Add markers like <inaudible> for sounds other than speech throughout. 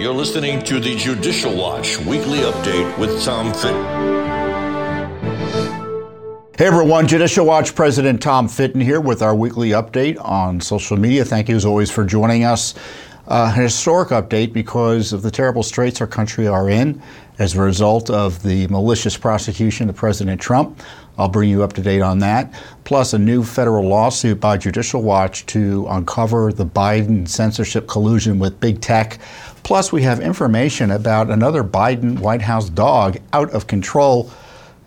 You're listening to the Judicial Watch weekly update with Tom Fitton. Hey everyone, Judicial Watch President Tom Fitton here with our weekly update on social media. Thank you as always for joining us. Uh, historic update because of the terrible straits our country are in as a result of the malicious prosecution of President Trump. I'll bring you up to date on that. Plus, a new federal lawsuit by Judicial Watch to uncover the Biden censorship collusion with big tech. Plus, we have information about another Biden White House dog out of control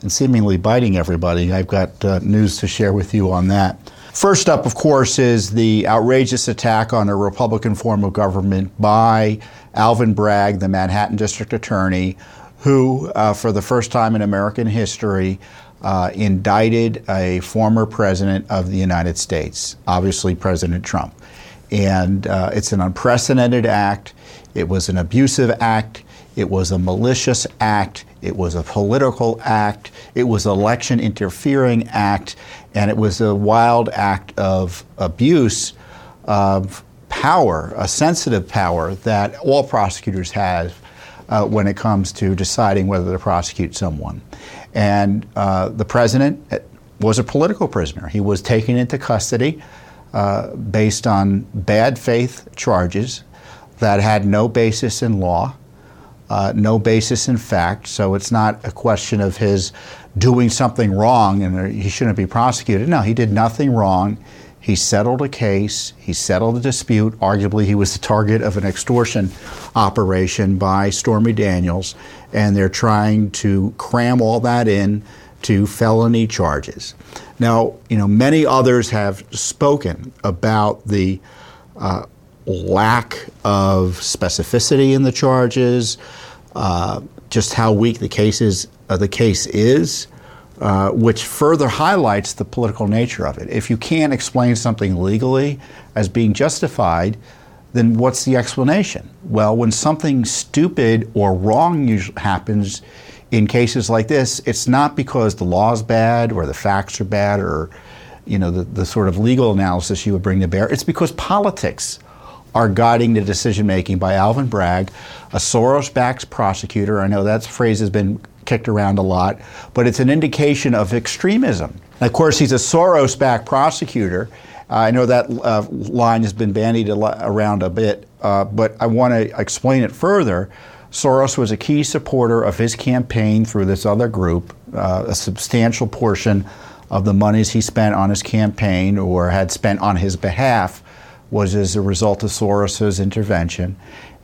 and seemingly biting everybody. I've got uh, news to share with you on that. First up, of course, is the outrageous attack on a Republican form of government by Alvin Bragg, the Manhattan District Attorney, who, uh, for the first time in American history, uh, indicted a former president of the United States, obviously President Trump. And uh, it's an unprecedented act. It was an abusive act. It was a malicious act. It was a political act. It was election interfering act. And it was a wild act of abuse of power, a sensitive power that all prosecutors have uh, when it comes to deciding whether to prosecute someone. And uh, the president was a political prisoner. He was taken into custody uh, based on bad faith charges that had no basis in law, uh, no basis in fact. So it's not a question of his doing something wrong and he shouldn't be prosecuted. No, he did nothing wrong. He settled a case, he settled a dispute. Arguably, he was the target of an extortion operation by Stormy Daniels, and they're trying to cram all that in to felony charges. Now, you know, many others have spoken about the uh, lack of specificity in the charges, uh, just how weak the case is. Uh, the case is. Uh, which further highlights the political nature of it. If you can't explain something legally as being justified, then what's the explanation? Well, when something stupid or wrong happens in cases like this, it's not because the law is bad or the facts are bad or you know the, the sort of legal analysis you would bring to bear. It's because politics are guiding the decision making by Alvin Bragg, a Soros-backed prosecutor. I know that phrase has been kicked around a lot, but it's an indication of extremism. And of course, he's a Soros backed prosecutor. I know that uh, line has been bandied around a bit, uh, but I want to explain it further. Soros was a key supporter of his campaign through this other group. Uh, a substantial portion of the monies he spent on his campaign or had spent on his behalf was as a result of Soros's intervention.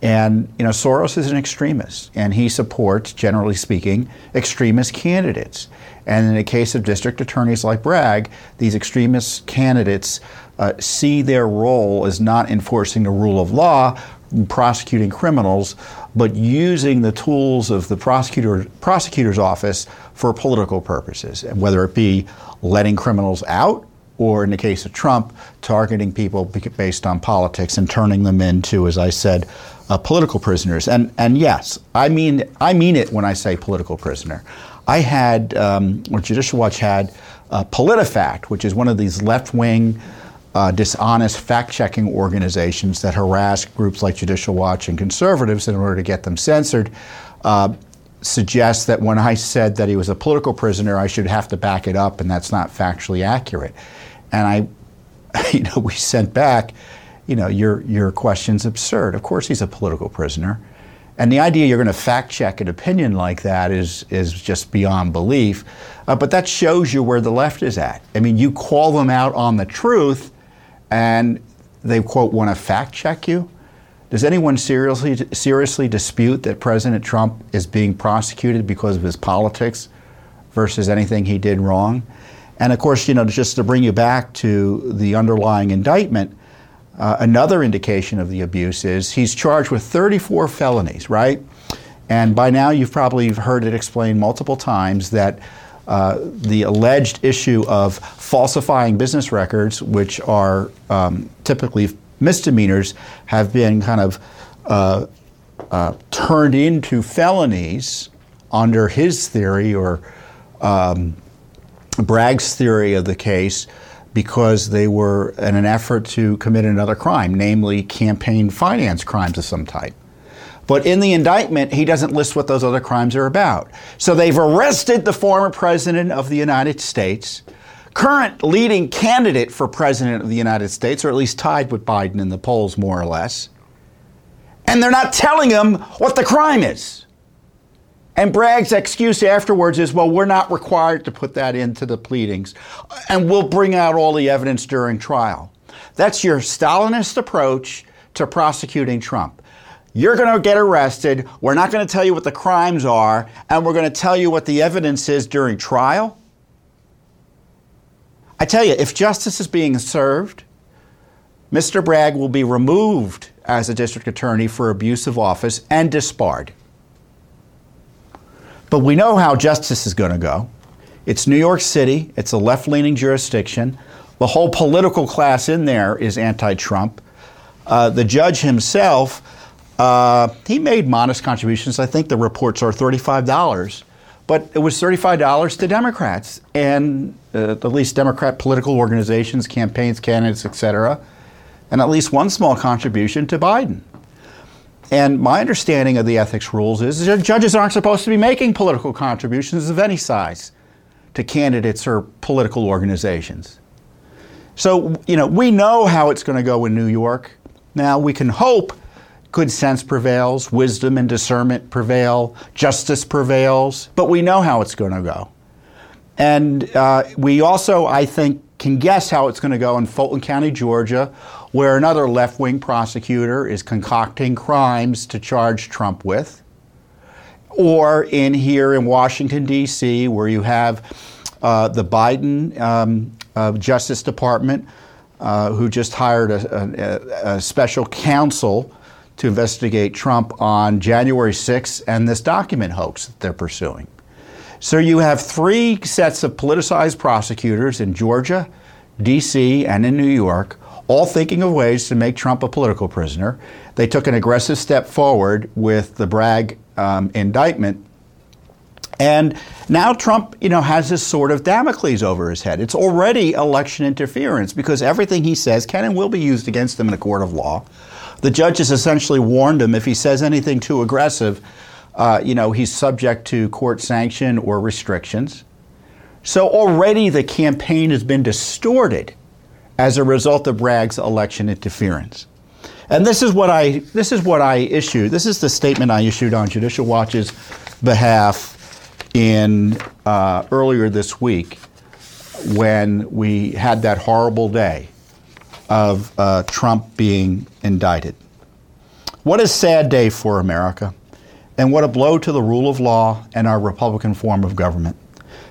And you know, Soros is an extremist, and he supports, generally speaking, extremist candidates. And in the case of district attorneys like Bragg, these extremist candidates uh, see their role as not enforcing the rule of law, prosecuting criminals, but using the tools of the prosecutor, prosecutor's office for political purposes, whether it be letting criminals out or in the case of Trump, targeting people based on politics and turning them into, as I said, uh, political prisoners. And and yes, I mean I mean it when I say political prisoner. I had, um, or Judicial Watch had, uh, PolitiFact, which is one of these left-wing, uh, dishonest fact-checking organizations that harass groups like Judicial Watch and conservatives in order to get them censored. Uh, suggests that when I said that he was a political prisoner, I should have to back it up, and that's not factually accurate. And I, <laughs> you know, we sent back, you know, your, your question's absurd. Of course he's a political prisoner. And the idea you're going to fact check an opinion like that is, is just beyond belief. Uh, but that shows you where the left is at. I mean, you call them out on the truth, and they, quote, want to fact check you. Does anyone seriously, seriously dispute that President Trump is being prosecuted because of his politics versus anything he did wrong? And of course, you know, just to bring you back to the underlying indictment, uh, another indication of the abuse is he's charged with 34 felonies, right? And by now you've probably heard it explained multiple times that uh, the alleged issue of falsifying business records, which are um, typically misdemeanors, have been kind of uh, uh turned into felonies under his theory or um, Bragg's theory of the case because they were in an effort to commit another crime, namely campaign finance crimes of some type. But in the indictment, he doesn't list what those other crimes are about. So they've arrested the former president of the United States, current leading candidate for president of the United States, or at least tied with Biden in the polls, more or less. And they're not telling him what the crime is. And Bragg's excuse afterwards is, well, we're not required to put that into the pleadings, and we'll bring out all the evidence during trial. That's your Stalinist approach to prosecuting Trump. You're going to get arrested. We're not going to tell you what the crimes are, and we're going to tell you what the evidence is during trial. I tell you, if justice is being served, Mr. Bragg will be removed as a district attorney for abuse of office and disbarred. But we know how justice is going to go. It's New York City, it's a left leaning jurisdiction. The whole political class in there is anti Trump. Uh, the judge himself, uh, he made modest contributions. I think the reports are $35, but it was $35 to Democrats and uh, at least Democrat political organizations, campaigns, candidates, etc., and at least one small contribution to Biden. And my understanding of the ethics rules is that judges aren't supposed to be making political contributions of any size to candidates or political organizations. So, you know, we know how it's going to go in New York. Now, we can hope good sense prevails, wisdom and discernment prevail, justice prevails, but we know how it's going to go. And uh, we also, I think, can guess how it's going to go in Fulton County, Georgia, where another left wing prosecutor is concocting crimes to charge Trump with. Or in here in Washington, D.C., where you have uh, the Biden um, uh, Justice Department, uh, who just hired a, a, a special counsel to investigate Trump on January 6th and this document hoax that they're pursuing. So you have three sets of politicized prosecutors in Georgia, D.C., and in New York, all thinking of ways to make Trump a political prisoner. They took an aggressive step forward with the Bragg um, indictment. And now Trump, you know, has this sword of Damocles over his head. It's already election interference because everything he says can and will be used against him in a court of law. The judge has essentially warned him if he says anything too aggressive, uh, you know, he's subject to court sanction or restrictions. So already the campaign has been distorted as a result of Bragg's election interference. And this is what I this is what I issued. This is the statement I issued on Judicial Watch's behalf in uh, earlier this week when we had that horrible day of uh, Trump being indicted. What a sad day for America and what a blow to the rule of law and our Republican form of government.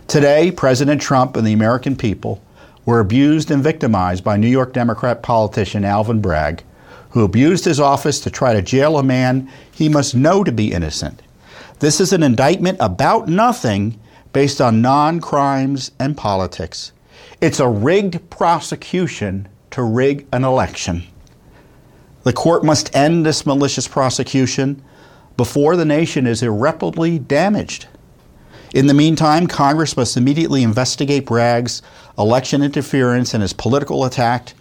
Today, President Trump and the American people were abused and victimized by New York Democrat politician Alvin Bragg, who abused his office to try to jail a man he must know to be innocent. This is an indictment about nothing based on non crimes and politics. It's a rigged prosecution to rig an election. The court must end this malicious prosecution before the nation is irreparably damaged. In the meantime, Congress must immediately investigate Bragg's election interference and his political attack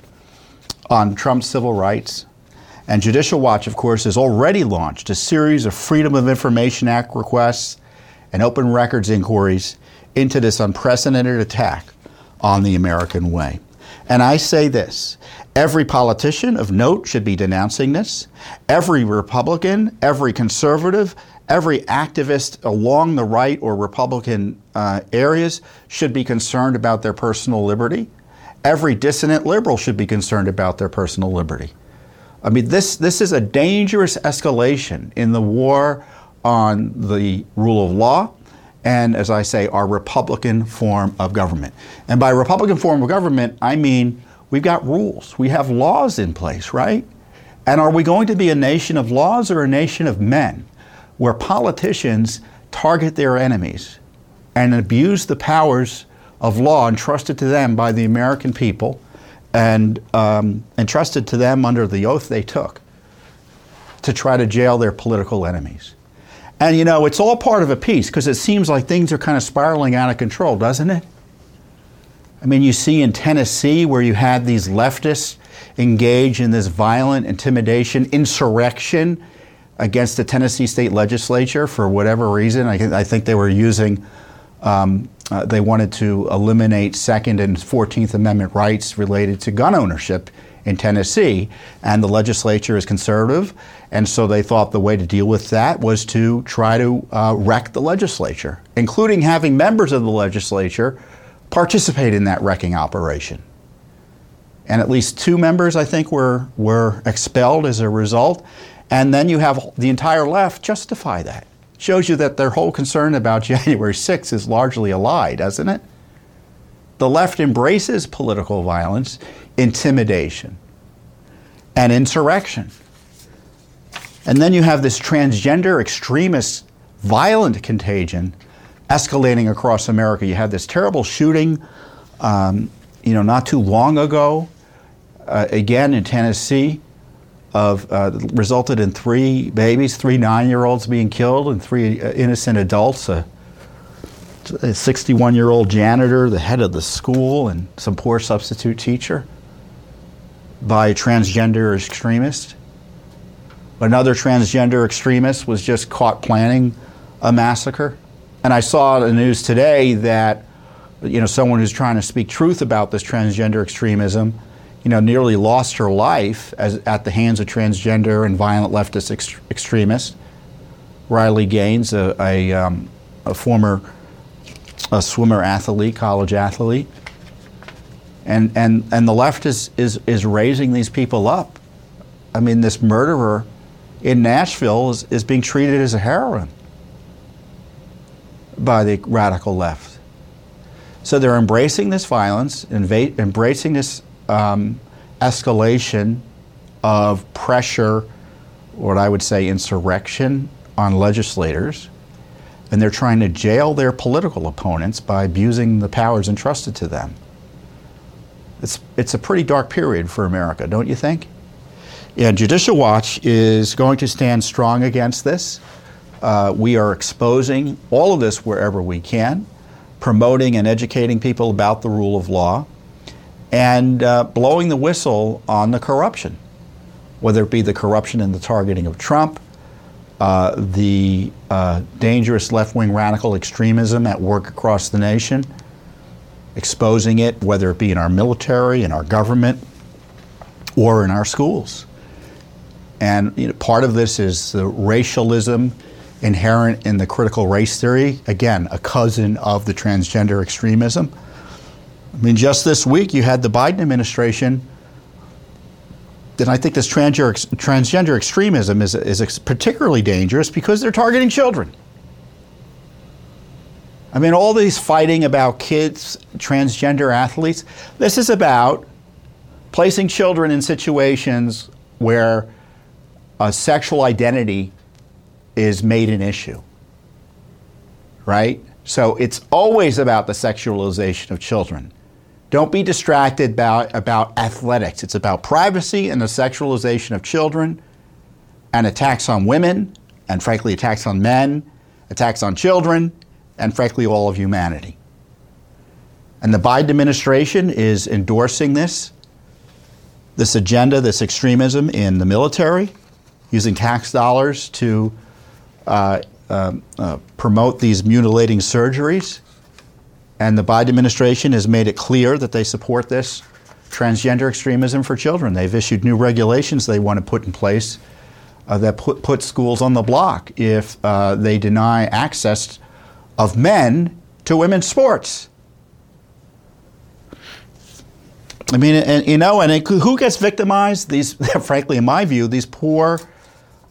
on Trump's civil rights. And Judicial Watch, of course, has already launched a series of Freedom of Information Act requests and open records inquiries into this unprecedented attack on the American way. And I say this every politician of note should be denouncing this. Every Republican, every conservative, every activist along the right or Republican uh, areas should be concerned about their personal liberty. Every dissident liberal should be concerned about their personal liberty. I mean, this, this is a dangerous escalation in the war on the rule of law and, as I say, our Republican form of government. And by Republican form of government, I mean we've got rules, we have laws in place, right? And are we going to be a nation of laws or a nation of men where politicians target their enemies and abuse the powers of law entrusted to them by the American people and um, entrusted to them under the oath they took to try to jail their political enemies? And you know, it's all part of a piece because it seems like things are kind of spiraling out of control, doesn't it? I mean, you see in Tennessee where you had these leftists engage in this violent intimidation, insurrection, against the Tennessee state legislature for whatever reason. I, I think they were using, um, uh, they wanted to eliminate Second and 14th Amendment rights related to gun ownership in Tennessee, and the legislature is conservative, and so they thought the way to deal with that was to try to uh, wreck the legislature, including having members of the legislature participate in that wrecking operation. And at least two members, I think, were, were expelled as a result. And then you have the entire left justify that. Shows you that their whole concern about <laughs> January 6th is largely a lie, doesn't it? The left embraces political violence, intimidation, and insurrection. And then you have this transgender extremist violent contagion escalating across America. You had this terrible shooting, um, you know, not too long ago, uh, again in Tennessee, of uh, resulted in three babies, three nine-year-olds being killed, and three uh, innocent adults. A 61 year old janitor, the head of the school, and some poor substitute teacher by transgender extremist. Another transgender extremist was just caught planning a massacre. And I saw the news today that you know someone who's trying to speak truth about this transgender extremism, you know, nearly lost her life as, at the hands of transgender and violent leftist ex- extremists. Riley Gaines, a, a, um, a former a swimmer athlete, college athlete. And, and, and the left is, is, is raising these people up. I mean, this murderer in Nashville is, is being treated as a heroine by the radical left. So they're embracing this violence, embracing this um, escalation of pressure, what I would say insurrection on legislators and they're trying to jail their political opponents by abusing the powers entrusted to them. It's, it's a pretty dark period for America, don't you think? And Judicial Watch is going to stand strong against this. Uh, we are exposing all of this wherever we can, promoting and educating people about the rule of law, and uh, blowing the whistle on the corruption, whether it be the corruption in the targeting of Trump, uh, the uh, dangerous left wing radical extremism at work across the nation, exposing it, whether it be in our military, in our government, or in our schools. And you know, part of this is the racialism inherent in the critical race theory, again, a cousin of the transgender extremism. I mean, just this week you had the Biden administration then I think this transgender, transgender extremism is, is particularly dangerous because they're targeting children. I mean, all these fighting about kids, transgender athletes, this is about placing children in situations where a sexual identity is made an issue. Right? So it's always about the sexualization of children. Don't be distracted about, about athletics. It's about privacy and the sexualization of children and attacks on women and, frankly, attacks on men, attacks on children, and, frankly, all of humanity. And the Biden administration is endorsing this, this agenda, this extremism in the military, using tax dollars to uh, uh, uh, promote these mutilating surgeries and the Biden administration has made it clear that they support this transgender extremism for children. They've issued new regulations they want to put in place uh, that put, put schools on the block if uh, they deny access of men to women's sports. I mean, and, you know, and it, who gets victimized? These, <laughs> frankly, in my view, these poor,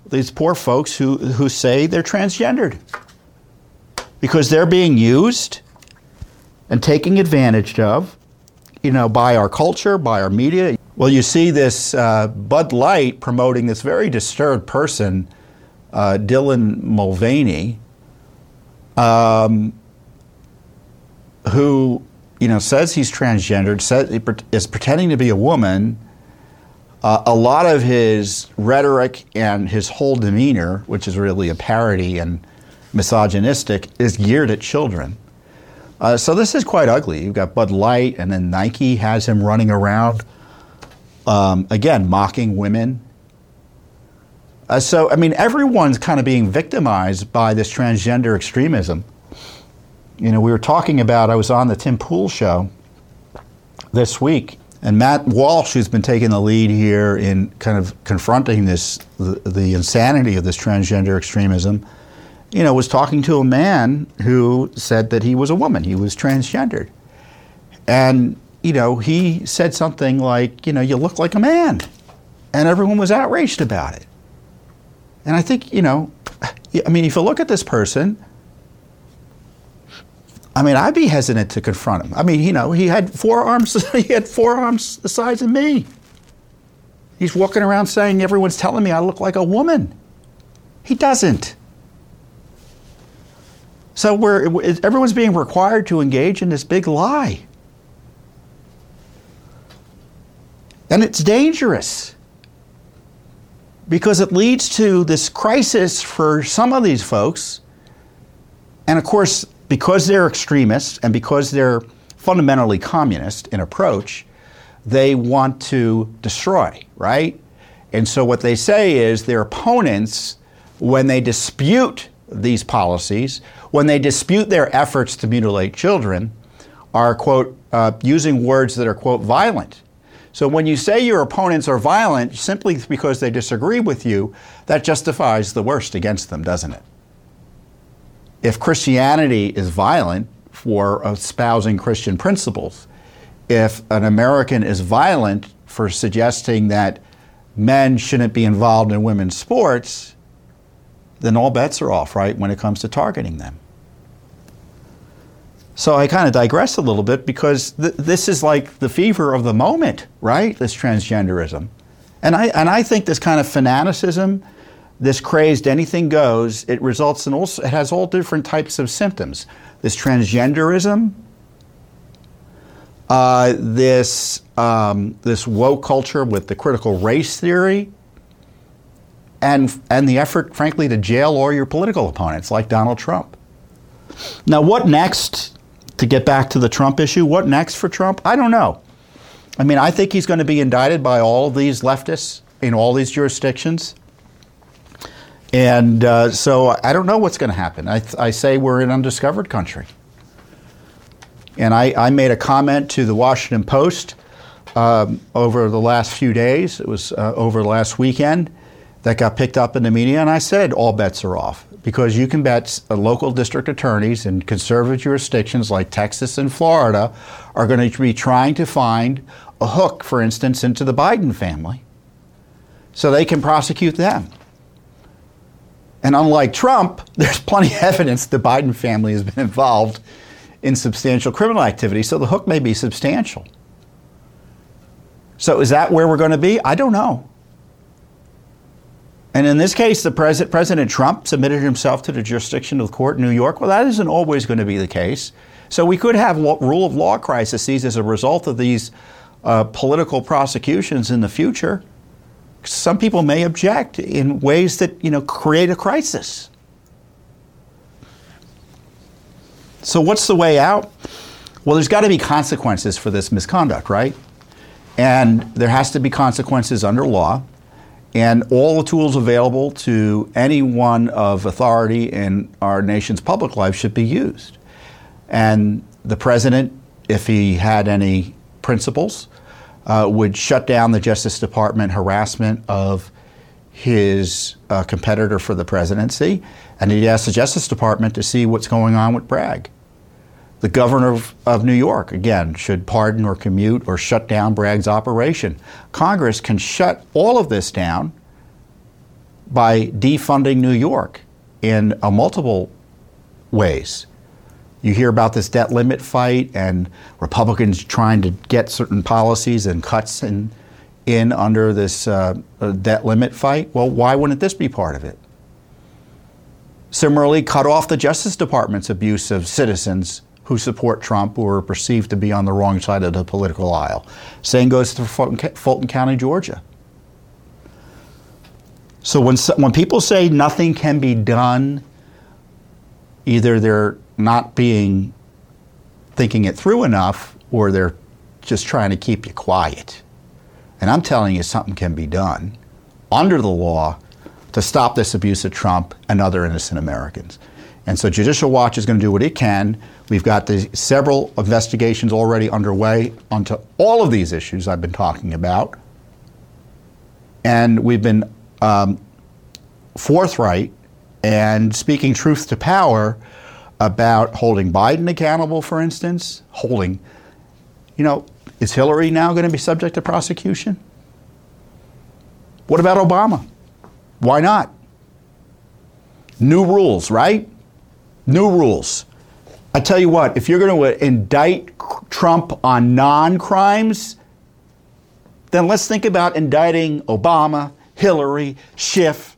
these poor folks who, who say they're transgendered because they're being used and taking advantage of, you know, by our culture, by our media. Well, you see this uh, Bud Light promoting this very disturbed person, uh, Dylan Mulvaney, um, who, you know, says he's transgendered, says is pretending to be a woman. Uh, a lot of his rhetoric and his whole demeanor, which is really a parody and misogynistic, is geared at children. Uh, so this is quite ugly. You've got Bud Light, and then Nike has him running around, um, again, mocking women. Uh, so, I mean, everyone's kind of being victimized by this transgender extremism. You know, we were talking about, I was on the Tim Pool show this week, and Matt Walsh, who's been taking the lead here in kind of confronting this, the, the insanity of this transgender extremism, you know, was talking to a man who said that he was a woman, he was transgendered. And, you know, he said something like, you know, you look like a man. And everyone was outraged about it. And I think, you know, I mean, if you look at this person, I mean, I'd be hesitant to confront him. I mean, you know, he had four arms, <laughs> he had four arms the size of me. He's walking around saying everyone's telling me I look like a woman. He doesn't. So we're, everyone's being required to engage in this big lie. And it's dangerous because it leads to this crisis for some of these folks. And of course, because they're extremists and because they're fundamentally communist in approach, they want to destroy, right? And so what they say is their opponents, when they dispute these policies, when they dispute their efforts to mutilate children, are, quote, uh, using words that are, quote, violent. So when you say your opponents are violent simply because they disagree with you, that justifies the worst against them, doesn't it? If Christianity is violent for espousing Christian principles, if an American is violent for suggesting that men shouldn't be involved in women's sports, then all bets are off, right, when it comes to targeting them. So I kind of digress a little bit because th- this is like the fever of the moment, right? This transgenderism. And I, and I think this kind of fanaticism, this crazed anything goes, it results in all, it has all different types of symptoms. This transgenderism, uh, this, um, this woke culture with the critical race theory, and, and the effort, frankly, to jail all your political opponents like Donald Trump. Now, what next to get back to the Trump issue, what next for Trump? I don't know. I mean, I think he's going to be indicted by all these leftists in all these jurisdictions. And uh, so I don't know what's going to happen. I, I, say we're in undiscovered country. And I, I made a comment to the Washington Post um, over the last few days, it was uh, over the last weekend, that got picked up in the media, and I said all bets are off because you can bet local district attorneys in conservative jurisdictions like Texas and Florida are going to be trying to find a hook, for instance, into the Biden family so they can prosecute them. And unlike Trump, <laughs> there's plenty of evidence the Biden family has been involved in substantial criminal activity, so the hook may be substantial. So is that where we're going to be? I don't know. And in this case, the pres- President Trump submitted himself to the jurisdiction of the court in New York. Well, that isn't always going to be the case. So we could have rule of law crises as a result of these uh, political prosecutions in the future. Some people may object in ways that you know create a crisis. So what's the way out? Well, there's got to be consequences for this misconduct, right? And there has to be consequences under law and all the tools available to anyone of authority in our nation's public life should be used. And the president, if he had any principles, uh, would shut down the Justice Department harassment of his uh, competitor for the presidency, and he'd ask the Justice Department to see what's going on with Bragg. The governor of, of, New York, again, should pardon or commute or shut down Bragg's operation. Congress can shut all of this down by defunding New York in uh, multiple ways. You hear about this debt limit fight and Republicans trying to get certain policies and cuts in, in under this uh, uh debt limit fight. Well, why wouldn't this be part of it? Similarly, cut off the Justice Department's abuse of citizens who support Trump or are perceived to be on the wrong side of the political aisle. Same goes to Fulton, Fulton County, Georgia. So when, when people say nothing can be done, either they're not being thinking it through enough or they're just trying to keep you quiet. And I'm telling you, something can be done under the law to stop this abuse of Trump and other innocent Americans. And so Judicial Watch is going to do what it can. We've got the several investigations already underway onto all of these issues I've been talking about. And we've been um, forthright and speaking truth to power about holding Biden accountable, for instance, holding, you know, is Hillary now going to be subject to prosecution? What about Obama? Why not? New rules, right? New rules. I tell you what, if you're going to indict Trump on non crimes, then let's think about indicting Obama, Hillary, Schiff,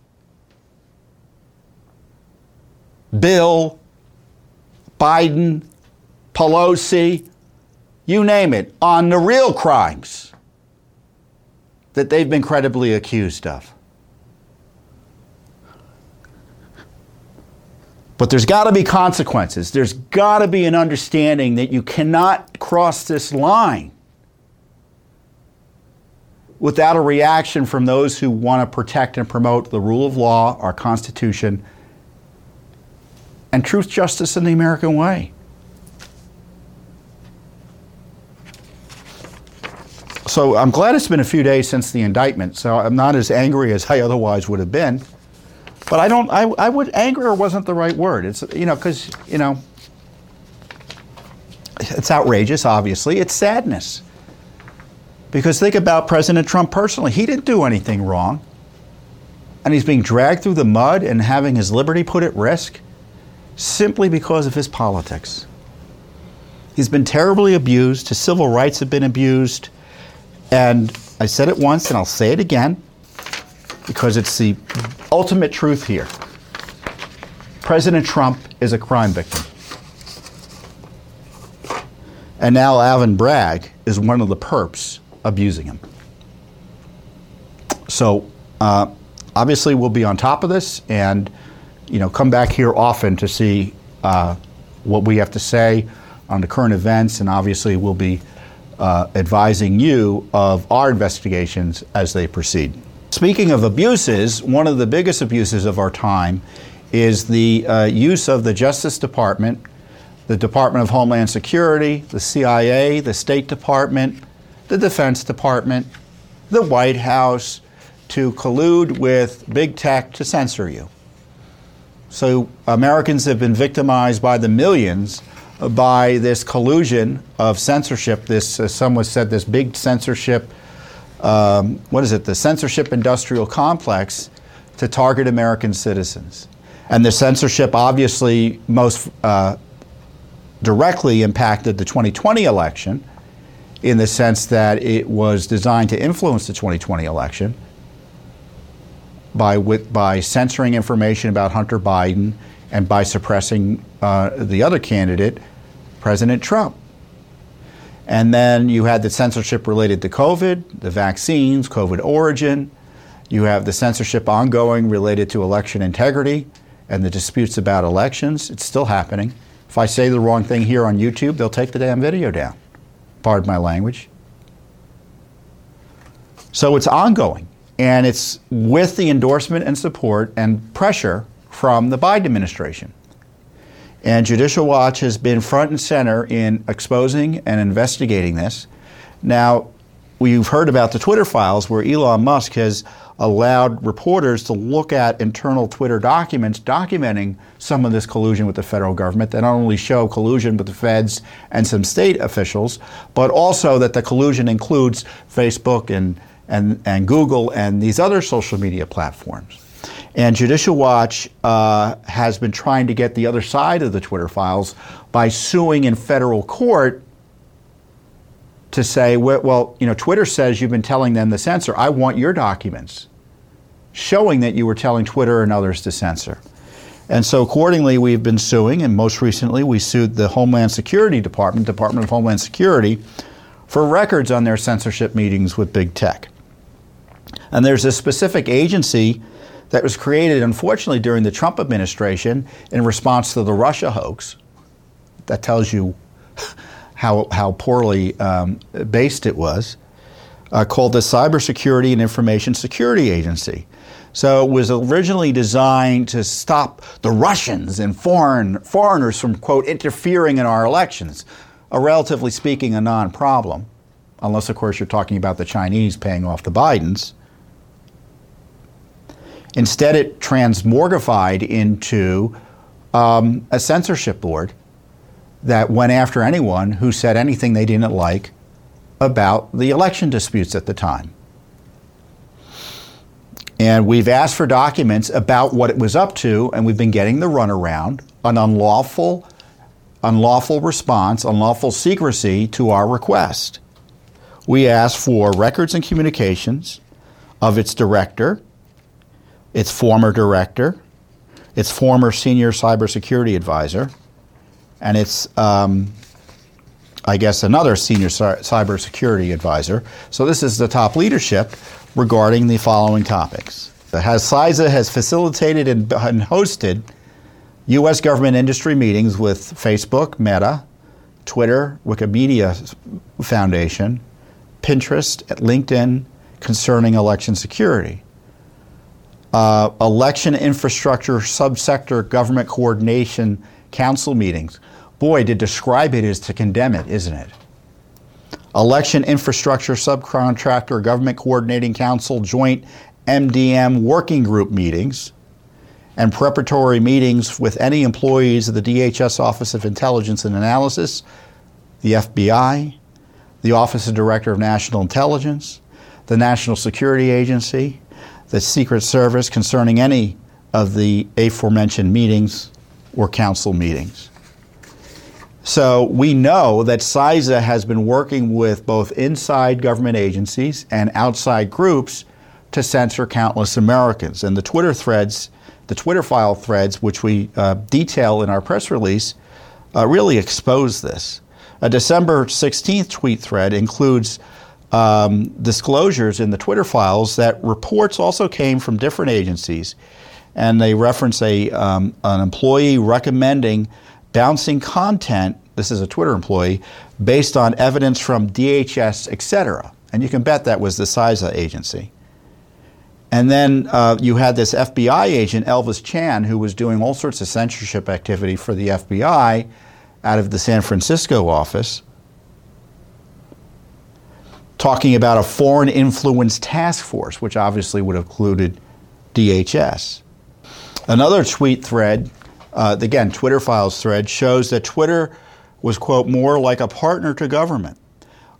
Bill, Biden, Pelosi, you name it, on the real crimes that they've been credibly accused of. But there's got to be consequences. There's got to be an understanding that you cannot cross this line without a reaction from those who want to protect and promote the rule of law, our Constitution, and truth, justice, and the American way. So I'm glad it's been a few days since the indictment, so I'm not as angry as I otherwise would have been. But I don't, I, I would, anger wasn't the right word. It's, you know, because, you know, it's outrageous, obviously. It's sadness. Because think about President Trump personally. He didn't do anything wrong. And he's being dragged through the mud and having his liberty put at risk simply because of his politics. He's been terribly abused. His civil rights have been abused. And I said it once and I'll say it again because it's the ultimate truth here. President Trump is a crime victim. And now Alvin Bragg is one of the perps abusing him. So uh, obviously we'll be on top of this and you know come back here often to see uh, what we have to say on the current events and obviously we'll be uh, advising you of our investigations as they proceed. Speaking of abuses, one of the biggest abuses of our time is the uh, use of the Justice Department, the Department of Homeland Security, the CIA, the State Department, the Defense Department, the White House to collude with big tech to censor you. So Americans have been victimized by the millions by this collusion of censorship. This, uh, someone said, this big censorship um, what is it, the censorship industrial complex to target American citizens. And the censorship obviously most uh, directly impacted the 2020 election in the sense that it was designed to influence the 2020 election by, with, by censoring information about Hunter Biden and by suppressing uh, the other candidate, President Trump. And then you had the censorship related to COVID, the vaccines, COVID origin. You have the censorship ongoing related to election integrity and the disputes about elections. It's still happening. If I say the wrong thing here on YouTube, they'll take the damn video down. Pardon my language. So it's ongoing. And it's with the endorsement and support and pressure from the Biden administration. And Judicial Watch has been front and center in exposing and investigating this. Now, we've heard about the Twitter files where Elon Musk has allowed reporters to look at internal Twitter documents documenting some of this collusion with the federal government that not only show collusion with the feds and some state officials, but also that the collusion includes Facebook and, and, and Google and these other social media platforms. And Judicial Watch uh, has been trying to get the other side of the Twitter files by suing in federal court to say, well, you know, Twitter says you've been telling them to censor. I want your documents showing that you were telling Twitter and others to censor. And so accordingly, we've been suing, and most recently we sued the Homeland Security Department, Department of Homeland Security, for records on their censorship meetings with big tech. And there's a specific agency that was created, unfortunately, during the Trump administration in response to the Russia hoax. That tells you <laughs> how, how poorly um, based it was, uh, called the Cybersecurity and Information Security Agency. So it was originally designed to stop the Russians and foreign foreigners from quote interfering in our elections. A relatively speaking a non-problem, unless of course you're talking about the Chinese paying off the Bidens. Instead, it transmorgified into um, a censorship board that went after anyone who said anything they didn't like about the election disputes at the time. And we've asked for documents about what it was up to, and we've been getting the runaround, an unlawful, unlawful response, unlawful secrecy to our request. We asked for records and communications of its director, its former director, its former senior cybersecurity advisor, and its, um, I guess, another senior cybersecurity advisor. So this is the top leadership regarding the following topics. Has CISA has facilitated and hosted U.S. government industry meetings with Facebook, Meta, Twitter, Wikimedia Foundation, Pinterest, LinkedIn concerning election security. Uh, election infrastructure subsector government coordination council meetings. Boy, to describe it is to condemn it, isn't it? Election Infrastructure Subcontractor Government Coordinating Council Joint MDM Working Group meetings and preparatory meetings with any employees of the DHS Office of Intelligence and Analysis, the FBI, the Office of Director of National Intelligence, the National Security Agency, the Secret Service concerning any of the aforementioned meetings or council meetings. So we know that CISA has been working with both inside government agencies and outside groups to censor countless Americans. And the Twitter threads, the Twitter file threads, which we uh, detail in our press release, uh, really expose this. A December 16th tweet thread includes um, disclosures in the Twitter files that reports also came from different agencies, and they reference a um, an employee recommending bouncing content, this is a Twitter employee, based on evidence from DHS, etc. And you can bet that was the CISA agency. And then uh, you had this FBI agent, Elvis Chan, who was doing all sorts of censorship activity for the FBI out of the San Francisco office, talking about a foreign influence task force, which obviously would have included DHS. Another tweet thread uh, again, Twitter files thread shows that Twitter was, quote, more like a partner to government.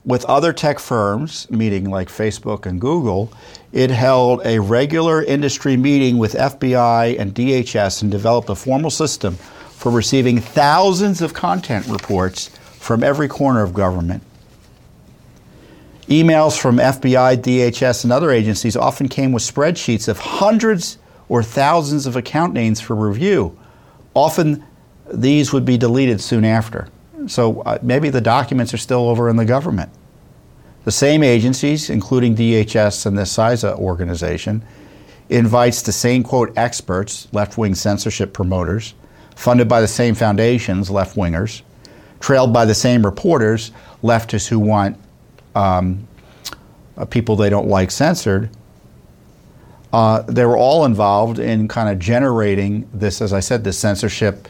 With other tech firms, meeting like Facebook and Google, it held a regular industry meeting with FBI and DHS and developed a formal system for receiving thousands of content reports from every corner of government. Emails from FBI, DHS, and other agencies often came with spreadsheets of hundreds or thousands of account names for review often these would be deleted soon after. So uh, maybe the documents are still over in the government. The same agencies, including DHS and the CISA organization, invites the same quote experts, left-wing censorship promoters, funded by the same foundations, left-wingers, trailed by the same reporters, leftists who want um, uh, people they don't like censored, uh, they were all involved in kind of generating this, as I said, this censorship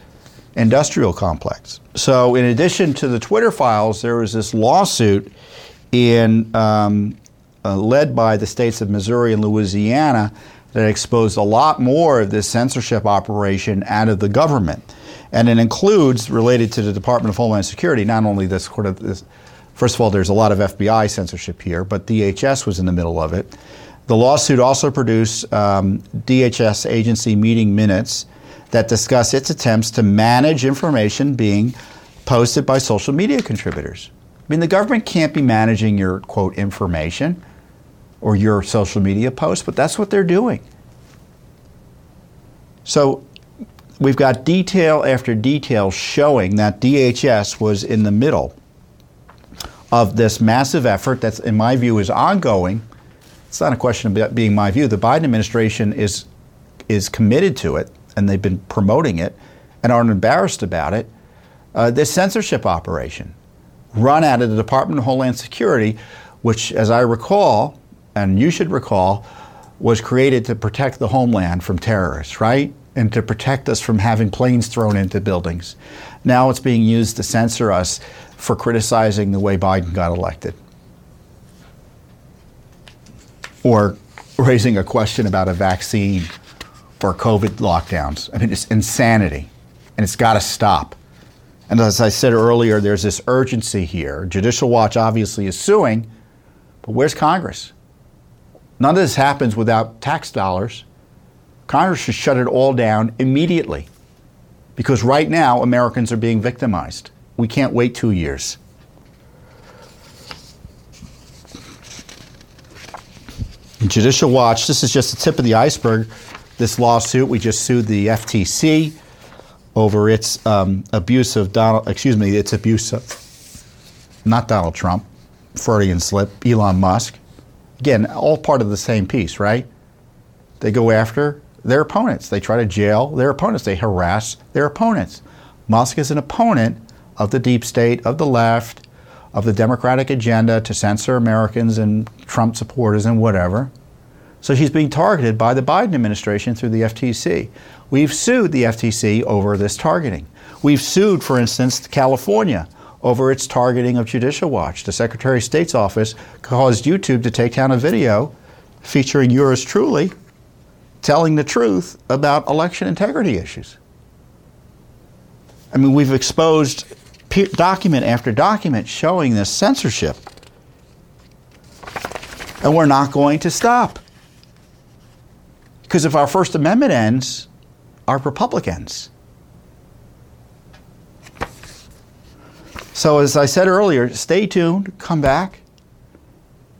industrial complex. So, in addition to the Twitter files, there was this lawsuit in um, uh, led by the states of Missouri and Louisiana that exposed a lot more of this censorship operation out of the government. And it includes, related to the Department of Homeland Security, not only this sort of this, first of all, there's a lot of FBI censorship here, but DHS was in the middle of it. The lawsuit also produced um, DHS agency meeting minutes that discuss its attempts to manage information being posted by social media contributors. I mean, the government can't be managing your quote information or your social media posts, but that's what they're doing. So we've got detail after detail showing that DHS was in the middle of this massive effort that's, in my view, is ongoing it's not a question of being my view. The Biden administration is is committed to it, and they've been promoting it, and aren't embarrassed about it. Uh, this censorship operation, run out of the Department of Homeland Security, which, as I recall, and you should recall, was created to protect the homeland from terrorists, right? And to protect us from having planes thrown into buildings. Now it's being used to censor us for criticizing the way Biden got elected. Or raising a question about a vaccine for COVID lockdowns. I mean, it's insanity, and it's got to stop. And as I said earlier, there's this urgency here. Judicial Watch obviously is suing, but where's Congress? None of this happens without tax dollars. Congress should shut it all down immediately because right now Americans are being victimized. We can't wait two years. Judicial Watch, this is just the tip of the iceberg. This lawsuit, we just sued the FTC over its um, abuse of Donald, excuse me, its abuse of, not Donald Trump, Freudian slip, Elon Musk. Again, all part of the same piece, right? They go after their opponents. They try to jail their opponents. They harass their opponents. Musk is an opponent of the deep state, of the left, of the Democratic agenda to censor Americans and Trump supporters and whatever. So she's being targeted by the Biden administration through the FTC. We've sued the FTC over this targeting. We've sued, for instance, California over its targeting of Judicial Watch. The Secretary of State's office caused YouTube to take down a video featuring yours truly telling the truth about election integrity issues. I mean, we've exposed document after document showing this censorship. And we're not going to stop. Because if our First Amendment ends, our Republic ends. So, as I said earlier, stay tuned, come back,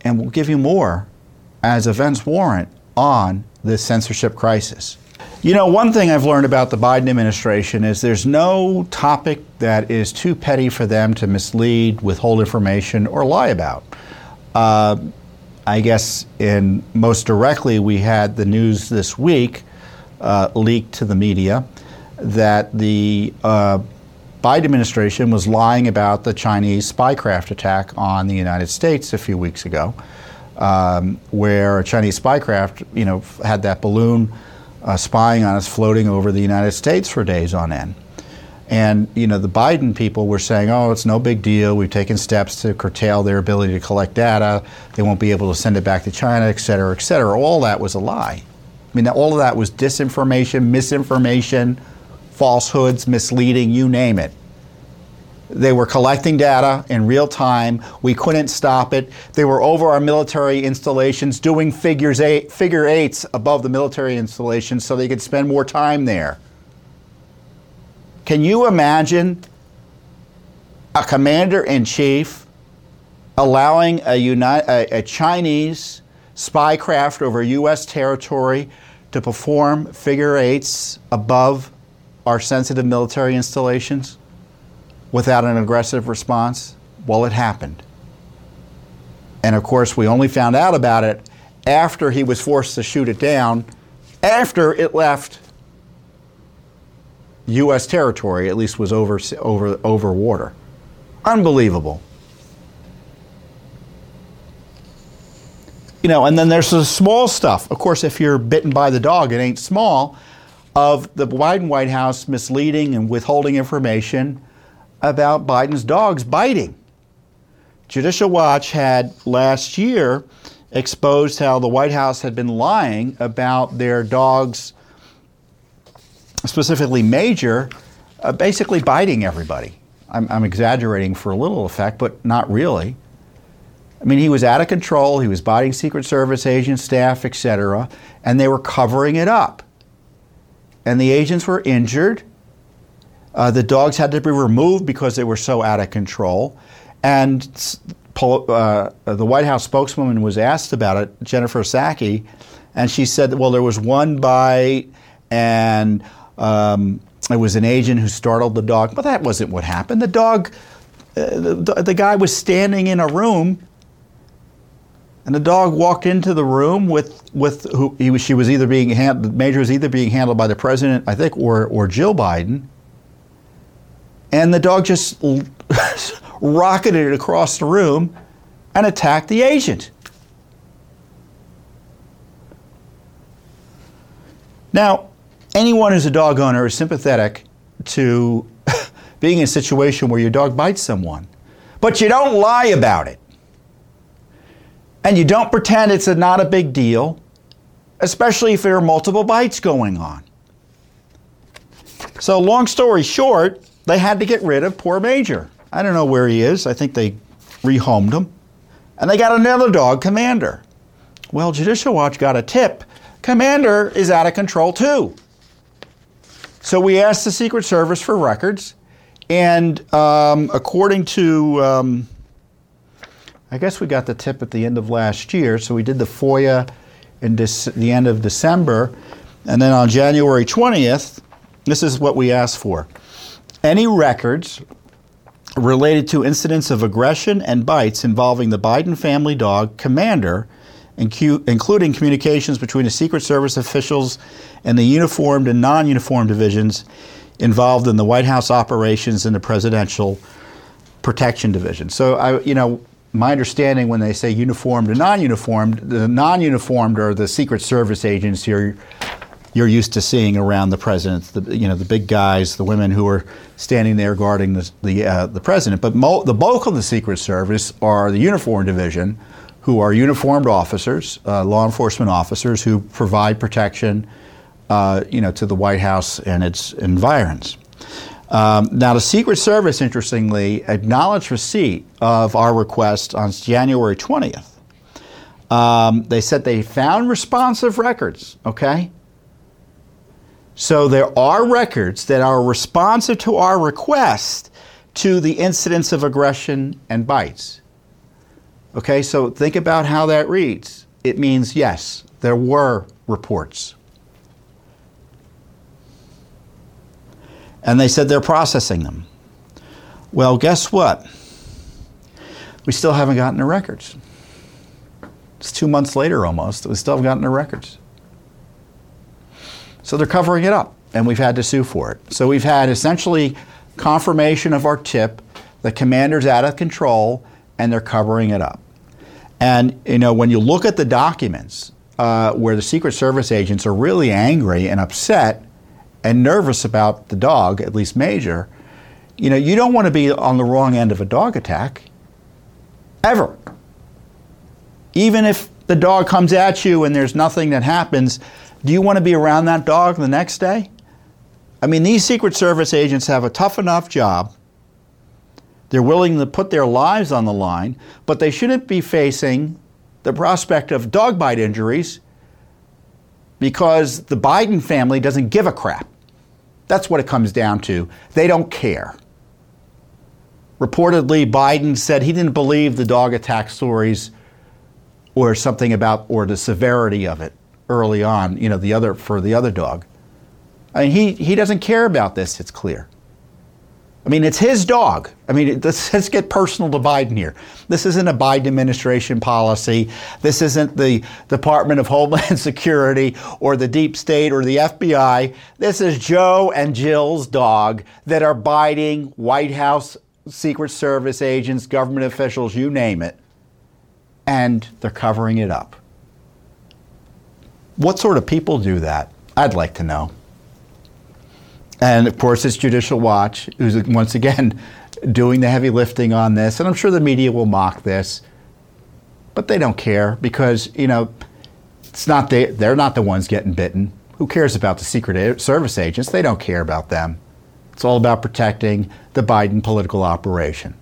and we'll give you more as events warrant on this censorship crisis. You know, one thing I've learned about the Biden administration is there's no topic that is too petty for them to mislead, withhold information, or lie about. Uh, I guess in most directly, we had the news this week uh, leaked to the media that the uh, Biden administration was lying about the Chinese spycraft attack on the United States a few weeks ago, um, where a Chinese spycraft, you know, had that balloon uh, spying on us floating over the United States for days on end. And you know the Biden people were saying, "Oh, it's no big deal. We've taken steps to curtail their ability to collect data. They won't be able to send it back to China, et cetera, et cetera." All that was a lie. I mean, all of that was disinformation, misinformation, falsehoods, misleading, you name it. They were collecting data in real time. We couldn't stop it. They were over our military installations doing figures eight, figure eights above the military installations so they could spend more time there. Can you imagine a commander in chief allowing a, uni- a, a Chinese spy craft over U.S. territory to perform figure eights above our sensitive military installations? Without an aggressive response? Well, it happened. And of course, we only found out about it after he was forced to shoot it down, after it left U.S. territory, at least was over, over, over water. Unbelievable. You know, and then there's the small stuff. Of course, if you're bitten by the dog, it ain't small. Of the Biden White House misleading and withholding information about Biden's dogs biting. Judicial Watch had last year exposed how the White House had been lying about their dogs, specifically Major, uh, basically biting everybody. I'm, I'm exaggerating for a little effect, but not really. I mean, he was out of control. He was biting Secret Service agents, staff, etc., and they were covering it up. And the agents were injured, uh, the dogs had to be removed because they were so out of control. And uh, the White House spokeswoman was asked about it, Jennifer Psaki, and she said, well, there was one bite and um, it was an agent who startled the dog. But that wasn't what happened. The dog, uh, the, the guy was standing in a room and the dog walked into the room with with who he was. She was either being handled. Major was either being handled by the president, I think, or or Jill Biden, and the dog just <laughs> rocketed it across the room and attacked the agent. Now, anyone who's a dog owner is sympathetic to <laughs> being in a situation where your dog bites someone, but you don't lie about it. And you don't pretend it's a, not a big deal, especially if there are multiple bites going on. So, long story short, they had to get rid of poor Major. I don't know where he is. I think they rehomed him. And they got another dog, Commander. Well, Judicial Watch got a tip. Commander is out of control too. So we asked the Secret Service for records, and um, according to, um, I guess we got the tip at the end of last year, so we did the FOIA in the end of December, and then on January 20th, this is what we asked for. Any records related to incidents of aggression and bites involving the Biden family dog, Commander, including communications between the Secret Service officials and the uniformed and non uniformed divisions involved in the White House operations and the Presidential Protection Division. So, I, you know, my understanding when they say uniformed and non uniformed, the non uniformed are the Secret Service agents you're, you're used to seeing around the president, the, you know, the big guys, the women who are standing there guarding the, the, uh, the president. But mo- the bulk of the Secret Service are the uniformed division who are uniformed officers, uh, law enforcement officers who provide protection, uh, you know, to the White House and its environs. Um, now, the Secret Service, interestingly, acknowledged receipt of our request on January 20th. Um, they said they found responsive records, okay? So there are records that are responsive to our request to the incidents of aggression and bites. Okay, so think about how that reads. It means, yes, there were reports. And they said they're processing them. Well, guess what? We still haven't gotten the records. It's two months later almost. We still haven't gotten the records. So they're covering it up, and we've had to sue for it. So we've had essentially confirmation of our tip the commander's out of control and they're covering it up. And you know, when you look at the documents uh, where the Secret Service agents are really angry and upset and nervous about the dog, at least Major, you know, you don't want to be on the wrong end of a dog attack, ever. Even if the dog comes at you and there's nothing that happens, do you want to be around that dog the next day? I mean, these Secret Service agents have a tough enough job they're willing to put their lives on the line, but they shouldn't be facing the prospect of dog bite injuries because the Biden family doesn't give a crap. That's what it comes down to. They don't care. Reportedly, Biden said he didn't believe the dog attack stories or something about or the severity of it early on, you know, the other for the other dog. I mean, he, he doesn't care about this, it's clear. I mean, it's his dog. I mean, let's, let's get personal to Biden here. This isn't a Biden administration policy. This isn't the Department of Homeland <laughs> Security or the deep state or the FBI. This is Joe and Jill's dog that are biting White House Secret Service agents, government officials, you name it. And they're covering it up. What sort of people do that? I'd like to know. And of course, it's Judicial Watch, who's once again <laughs> doing the heavy lifting on this. And I'm sure the media will mock this, but they don't care because, you know, it's not they, they're not the ones getting bitten. Who cares about the Secret Service agents? They don't care about them. It's all about protecting the Biden political operation.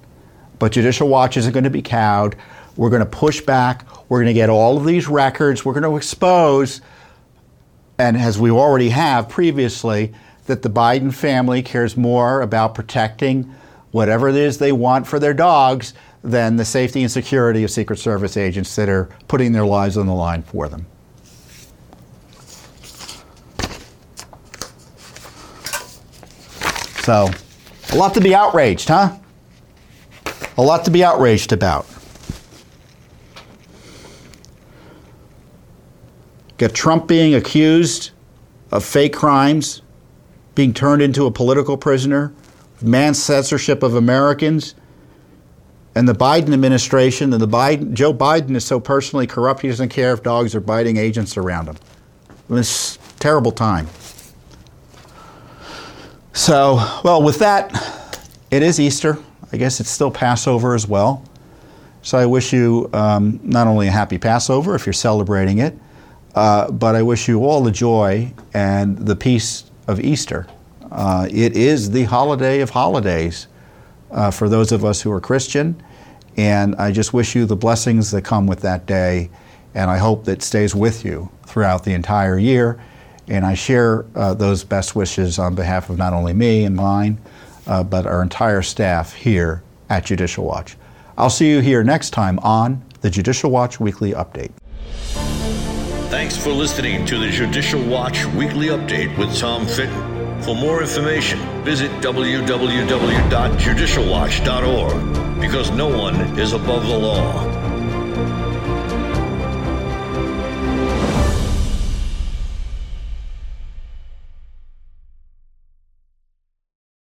But Judicial Watch isn't going to be cowed. We're going to push back. We're going to get all of these records. We're going to expose, and as we already have previously, that the Biden family cares more about protecting whatever it is they want for their dogs than the safety and security of Secret Service agents that are putting their lives on the line for them. So, a lot to be outraged, huh? A lot to be outraged about. Got Trump being accused of fake crimes being turned into a political prisoner, mass censorship of Americans, and the Biden administration and the Biden Joe Biden is so personally corrupt he doesn't care if dogs are biting agents around him. It's terrible time. So, well, with that, it is Easter. I guess it's still Passover as well. So I wish you um, not only a happy Passover if you're celebrating it, uh, but I wish you all the joy and the peace of Easter. Uh, it is the holiday of holidays uh, for those of us who are Christian, and I just wish you the blessings that come with that day, and I hope that stays with you throughout the entire year. And I share uh, those best wishes on behalf of not only me and mine, uh, but our entire staff here at Judicial Watch. I'll see you here next time on the Judicial Watch Weekly Update. Thanks for listening to the Judicial Watch Weekly Update with Tom Fitton. For more information, visit www.judicialwatch.org because no one is above the law.